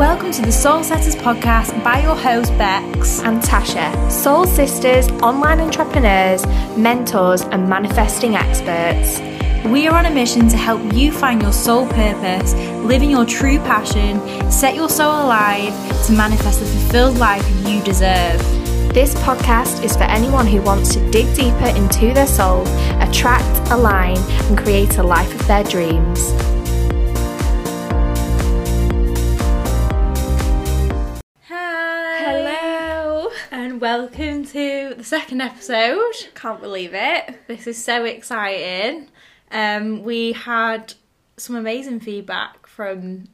Welcome to the Soul Setters podcast by your host Becs and Tasha, soul sisters, online entrepreneurs, mentors, and manifesting experts. We are on a mission to help you find your soul purpose, live in your true passion, set your soul alive to manifest the fulfilled life you deserve. This podcast is for anyone who wants to dig deeper into their soul, attract, align, and create a life of their dreams. Welcome to the second episode. Can't believe it. This is so exciting. Um, we had some amazing feedback from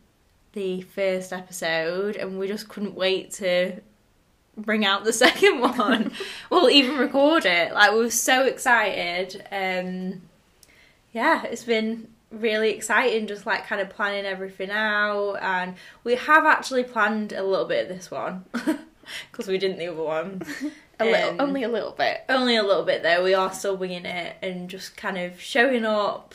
the first episode, and we just couldn't wait to bring out the second one. we'll even record it. Like we were so excited. Um, yeah, it's been really exciting just like kind of planning everything out and we have actually planned a little bit of this one because we didn't the other one. a little, um, only a little bit. Only a little bit though. We are still winging it and just kind of showing up,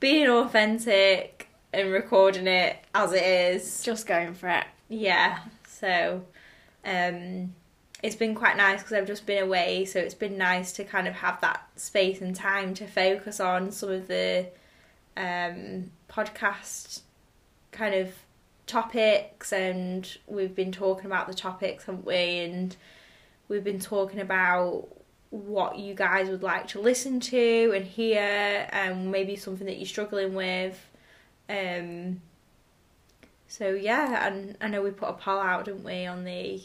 being authentic, and recording it as it is. Just going for it. Yeah. So, um, it's been quite nice because I've just been away, so it's been nice to kind of have that space and time to focus on some of the um, podcast kind of topics and we've been talking about the topics, haven't we? And we've been talking about what you guys would like to listen to and hear and maybe something that you're struggling with. Um so yeah, and I know we put a poll out, didn't we, on the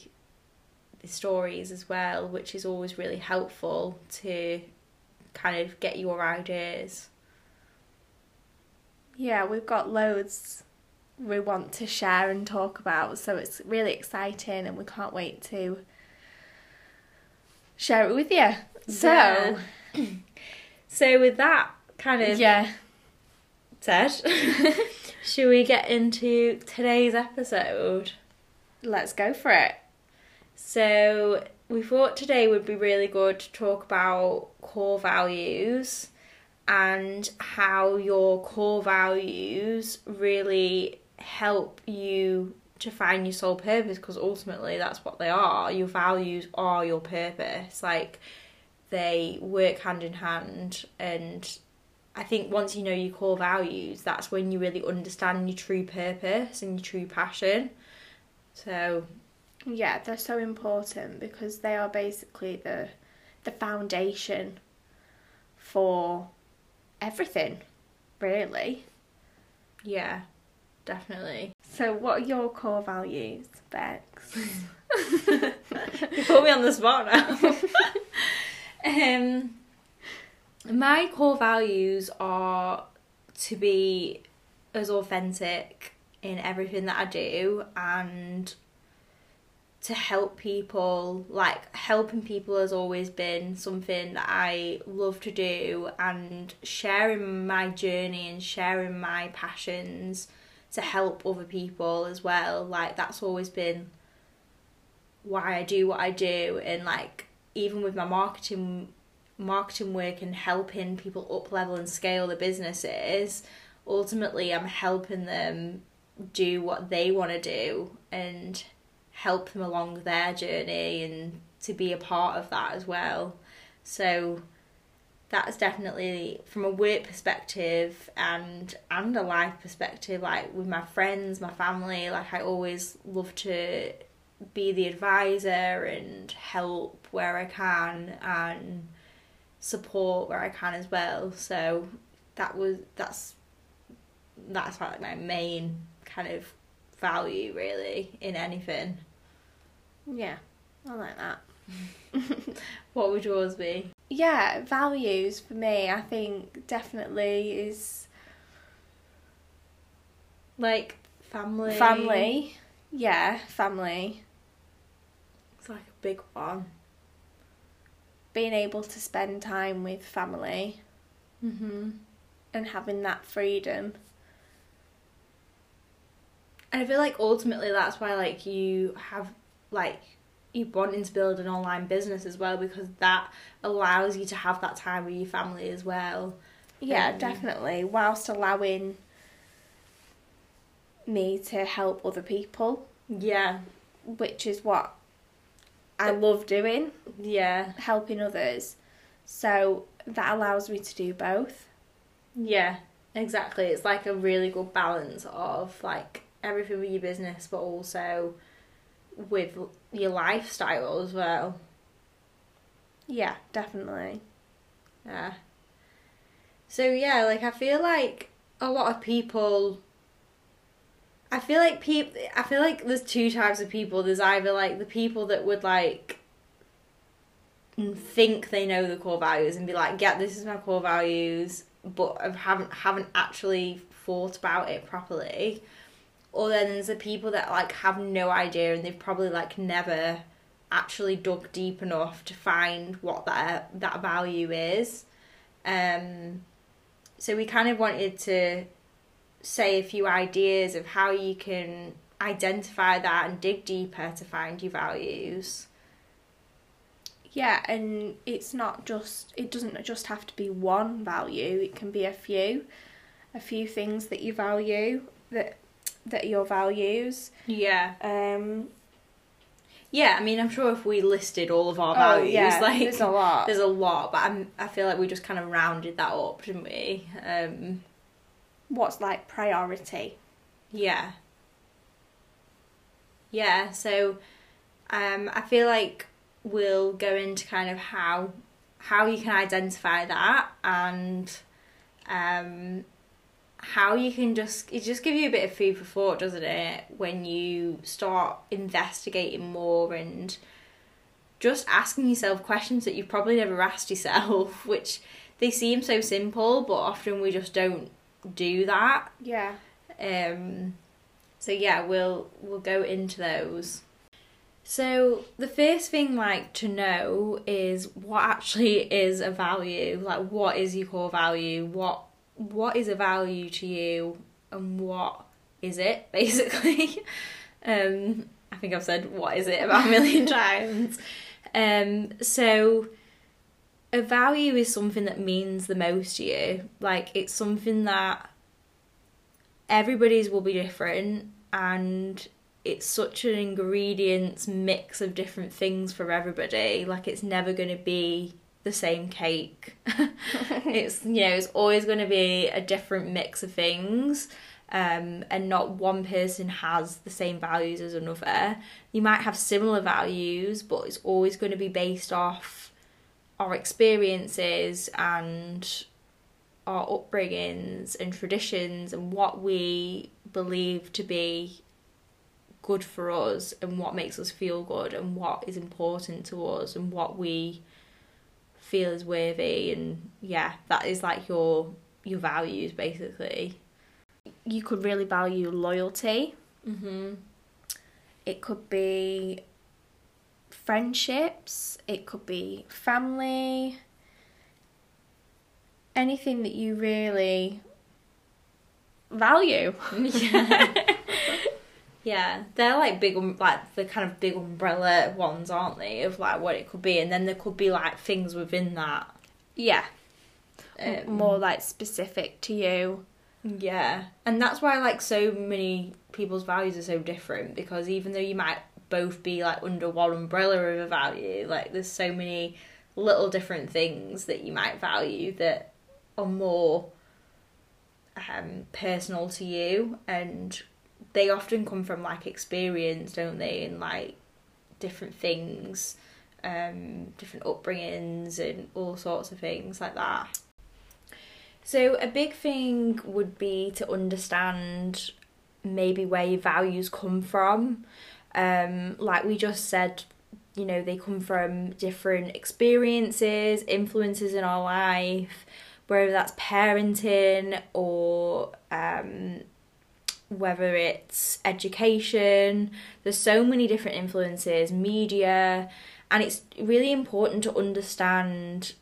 the stories as well, which is always really helpful to kind of get your ideas. Yeah, we've got loads we want to share and talk about. So it's really exciting and we can't wait to share it with you. So, yeah. so with that kind of yeah said, should we get into today's episode? Let's go for it. So we thought today would be really good to talk about core values and how your core values really help you to find your soul purpose because ultimately that's what they are. Your values are your purpose. Like they work hand in hand and I think once you know your core values, that's when you really understand your true purpose and your true passion. So yeah, they're so important because they are basically the the foundation for everything, really. Yeah definitely. So, what are your core values, Becs? you put me on the spot now. um, my core values are to be as authentic in everything that I do and to help people like helping people has always been something that I love to do and sharing my journey and sharing my passions to help other people as well. Like that's always been why I do what I do and like even with my marketing marketing work and helping people up level and scale the businesses, ultimately I'm helping them do what they want to do and help them along their journey and to be a part of that as well. So that's definitely from a work perspective and and a life perspective like with my friends my family like i always love to be the advisor and help where i can and support where i can as well. So that was that's that's like my main kind of value really in anything. Yeah i like that. What would yours be yeah, values for me, I think definitely is like family. Family. Yeah, family. It's like a big one. Being able to spend time with family. hmm And having that freedom. And I feel like ultimately that's why like you have like you wanting to build an online business as well because that allows you to have that time with your family as well. Yeah, um, definitely. Whilst allowing me to help other people, Yeah. which is what I love doing, Yeah. helping others. So that allows me to do both. Yeah. Exactly. It's like a really good balance of like everything with your business, but also with your lifestyle as well. Yeah, definitely. Yeah. So yeah, like I feel like a lot of people I feel like people I feel like there's two types of people. There's either like the people that would like think they know the core values and be like, "Yeah, this is my core values," but haven't haven't actually thought about it properly. Or then there's the people that like have no idea and they've probably like never actually dug deep enough to find what that that value is. Um, so we kind of wanted to say a few ideas of how you can identify that and dig deeper to find your values. Yeah, and it's not just it doesn't just have to be one value. It can be a few, a few things that you value that that are your values. Yeah. Um, Yeah, I mean, I'm sure if we listed all of our oh, values, yeah, like there's a lot. there's a lot, but I'm, I feel like we just kind of rounded that up, didn't we? Um, What's like priority? Yeah. Yeah, so um, I feel like we'll go into kind of how how you can identify that and um, how you can just it just give you a bit of food for thought, doesn't it? When you start investigating more and just asking yourself questions that you've probably never asked yourself, which they seem so simple, but often we just don't do that. Yeah. Um, so yeah, we'll we'll go into those. So the first thing like to know is what actually is a value. Like what is your core value? What what is a value to you and what is it basically? um I think I've said what is it about a million times. Um so a value is something that means the most to you. Like it's something that everybody's will be different and it's such an ingredients mix of different things for everybody like it's never going to be the same cake. It's you know it's always going to be a different mix of things um, and not one person has the same values as another. You might have similar values but it's always going to be based off our experiences and our upbringings and traditions and what we believe to be good for us and what makes us feel good and what is important to us and what we feel is worthy and yeah that is like your your values basically You could really value loyalty. mhm It could be friendships. It could be family. Anything that you really value. yeah yeah they're like big um, like the kind of big umbrella ones aren't they of like what it could be and then there could be like things within that Yeah. um, More like specific to you. Yeah, and that's why like so many people's values are so different because even though you might both be like under one umbrella of a value, like there's so many little different things that you might value that are more um, personal to you, and they often come from like experience, don't they? And like different things, um, different upbringings, and all sorts of things like that. So, a big thing would be to understand maybe where your values come from. Um, like we just said, you know, they come from different experiences, influences in our life, whether that's parenting or um, whether it's education. There's so many different influences, media, and it's really important to understand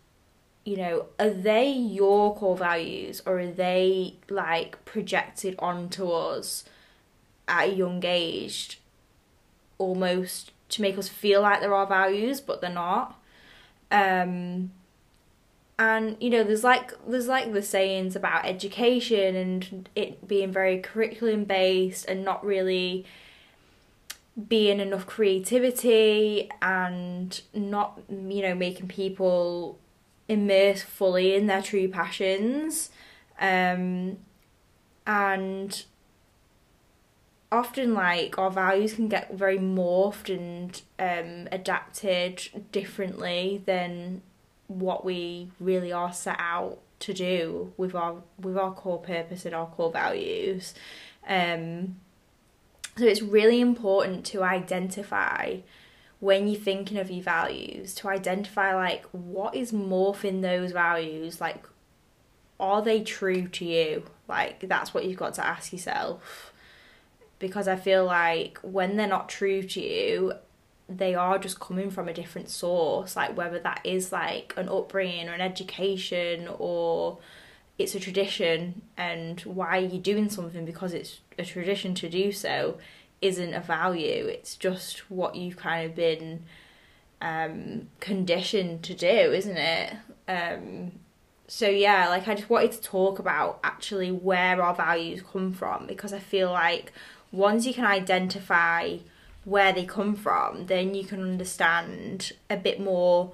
you know, are they your core values or are they like projected onto us at a young age almost to make us feel like they're our values but they're not? Um and you know there's like there's like the sayings about education and it being very curriculum based and not really being enough creativity and not you know making people immerse fully in their true passions. Um and often like our values can get very morphed and um adapted differently than what we really are set out to do with our with our core purpose and our core values. Um so it's really important to identify when you're thinking of your values to identify like what is morphing those values like are they true to you? Like that's what you've got to ask yourself. Because i feel like when they're not true to you they are just coming from a different source like whether that is like an upbringing or an education or it's a tradition and why you're doing something because it's a tradition to do so isn't a value. It's just what you've kind of been um, conditioned to do isn't it? Um, so yeah like i just wanted to talk about actually where our values come from because i feel like once you can identify where they come from, then you can understand a bit more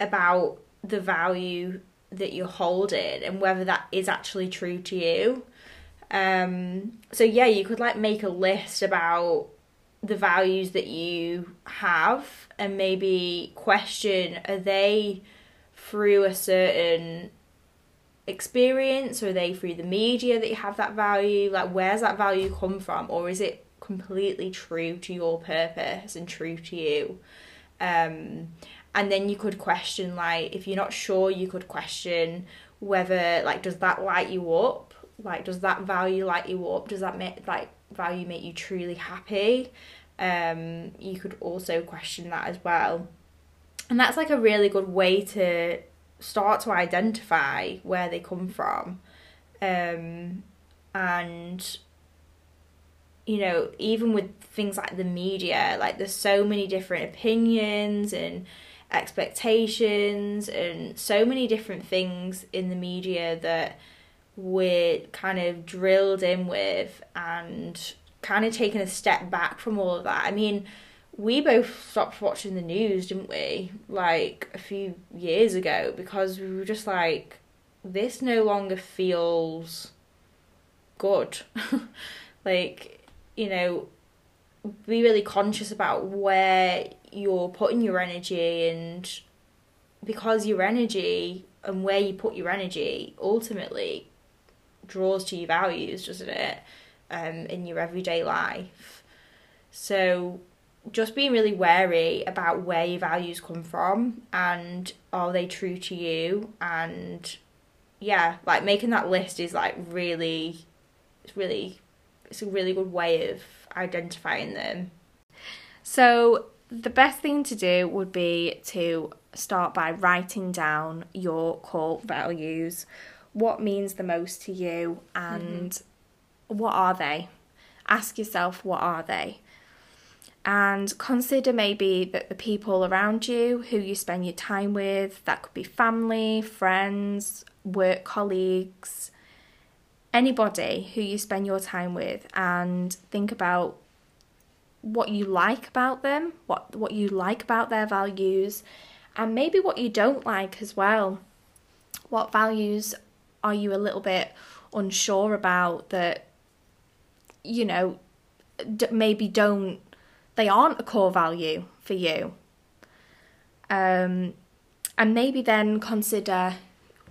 about the value that you're holding and whether that is actually true to you. Um, so yeah, you could like make a list about the values that you have and maybe question are they through a certain experience or are they through the media that you have that value like where's that value come from or is it completely true to your purpose and true to you. Um, and then you could question, like, if you're not sure, you could question whether, like, does that light you up? Like, does that value light you up? Does that make, like, value make you truly happy? Um, you could also question that as well. And that's like a really good way to start to identify where they come from. Um, and you know, even with things like the media, like there's so many different opinions and expectations and so many different things in the media that we're kind of drilled in with and kind of taking a step back from all of that. I mean, we both stopped watching the news, didn't we? Like a few years ago because we were just like, this no longer feels good. like you know, be really conscious about where you're putting your energy and because your energy and where you put your energy ultimately draws to your values, doesn't it? Um, in your everyday life. So just being really wary about where your values come from and are they true to you and yeah, like making that list is like really it's really it's a really good way of identifying them. So the best thing to do would be to start by writing down your core values, what means the most to you, and mm-hmm. what are they? Ask yourself, what are they? And consider maybe that the people around you who you spend your time with, that could be family, friends, work colleagues, anybody who you spend your time with and think about what you like about them, what what you like about their values, and maybe what you don't like as well. What values are you a little bit unsure about that you know d- maybe don't they aren't a core value for you. Um and maybe then consider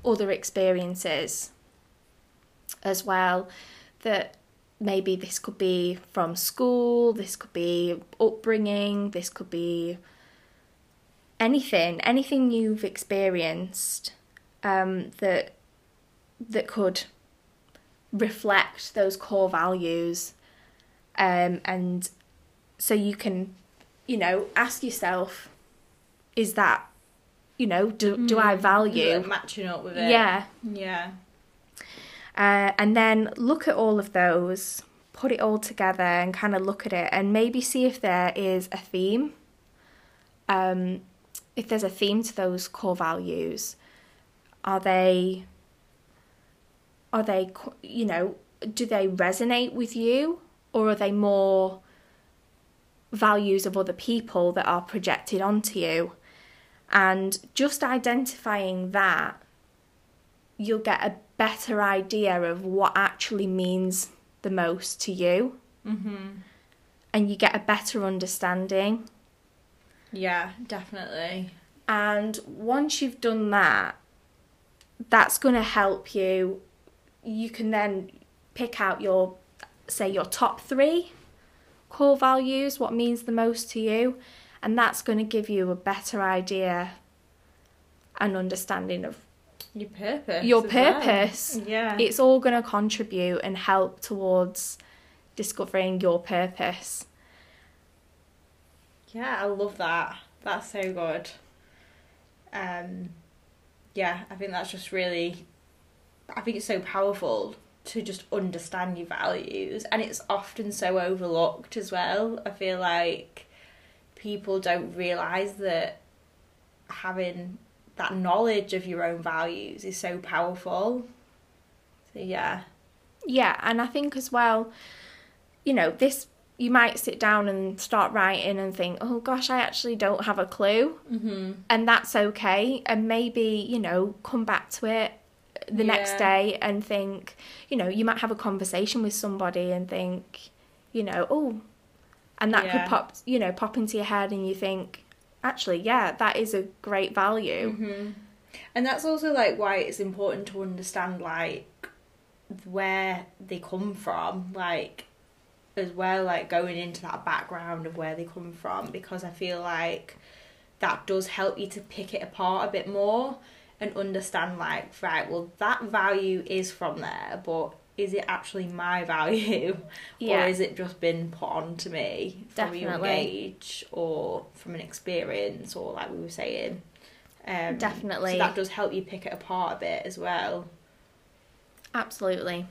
other experiences as well that maybe this could be from school, this could be upbringing, this could be anything, anything you've experienced um, that that could reflect those core values, um, and so you can, you know, ask yourself, is that, you know, do do I mm. value matching up with it? Yeah, yeah. Uh, and then look at all of those, put it all together and kind of look at it and maybe see if there is a theme. Um, if there's a theme to those core values, are they are they you know do they resonate with you or are they more values of other people that are projected onto you and just identifying that you'll get a better idea of what actually means the most to you Mm-hmm. and you get a better understanding Yeah, definitely. And once you've done that, that's going to help you. You can then pick out your, say, your top three core values, what means the most to you. And that's going to give you a better idea and understanding of Your purpose. your as well. purpose. Yeah. It's all going to contribute and help towards discovering your purpose. Yeah, I love that. That's so good. Um, yeah, I think that's just really. I think it's so powerful to just understand your values, and it's often so overlooked as well. I feel like people don't realize that having that knowledge of your own values is so powerful. So yeah, Yeah, and I think as well, you know, this you might sit down and start writing and think, oh gosh, I actually don't have a clue. mm-hmm. And that's okay. And maybe, you know, come back to it the next day and think, you know, you might have a conversation with somebody and think, you know, oh, and that Yeah. could pop, you know, pop into your head and you think, actually, yeah, that is a great value. hmm And that's also like why it's important to understand like where they come from, like as well, like going into that background of where they come from, because I feel like that does help you to pick it apart a bit more and understand like right, well that value is from there, but is it actually my value Yeah. or is it just been put on to me from a young age or from an experience or like we were saying um, Definitely. so that does help you pick it apart a bit as well Absolutely.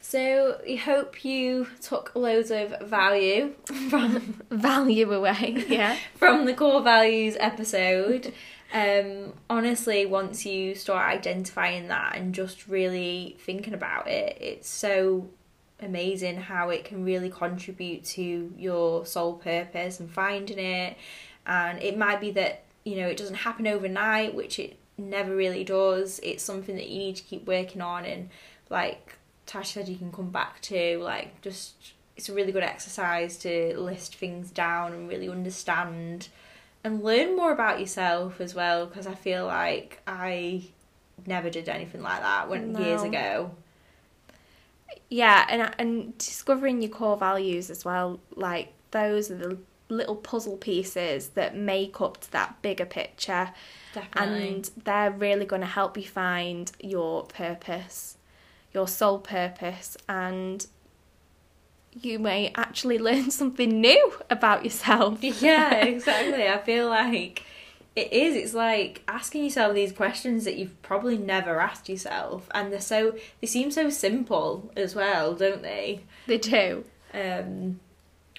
so we hope you took loads of value from Value away. Yeah. from the core values episode. Um, honestly, once you start identifying that and just really thinking about it, it's so amazing how it can really contribute to your soul purpose and finding it. And it might be that, you know, it doesn't happen overnight, which it never really does. It's something that you need to keep working on. And like Tash said, you can come back to, like, just it's a really good exercise to list things down and really understand and learn more about yourself as well because I feel like I never did anything like that when years ago. Yeah, and and discovering your core values as well. Like those are the little puzzle pieces that make up to that bigger picture, Definitely. and they're really going to help you find your purpose, your sole purpose, and you may actually learn something new about yourself. yeah, exactly. I feel like it is. It's like asking yourself these questions that you've probably never asked yourself, and they're so they seem so simple as well, don't they? They do. Um,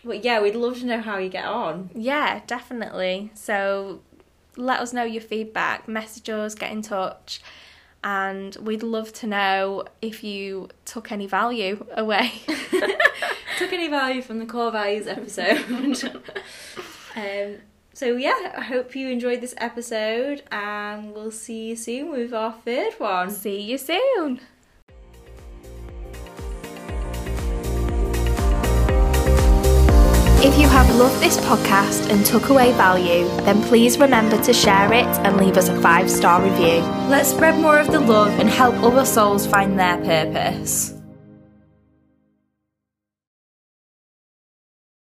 but yeah, we'd love to know how you get on. Yeah, definitely. So let us know your feedback, message us, get in touch, and we'd love to know if you took any value away. Took any value from the core values episode? um, so yeah, I hope you enjoyed this episode, and we'll see you soon with our third one. See you soon. If you have loved this podcast and took away value, then please remember to share it and leave us a five star review. Let's spread more of the love and help other souls find their purpose.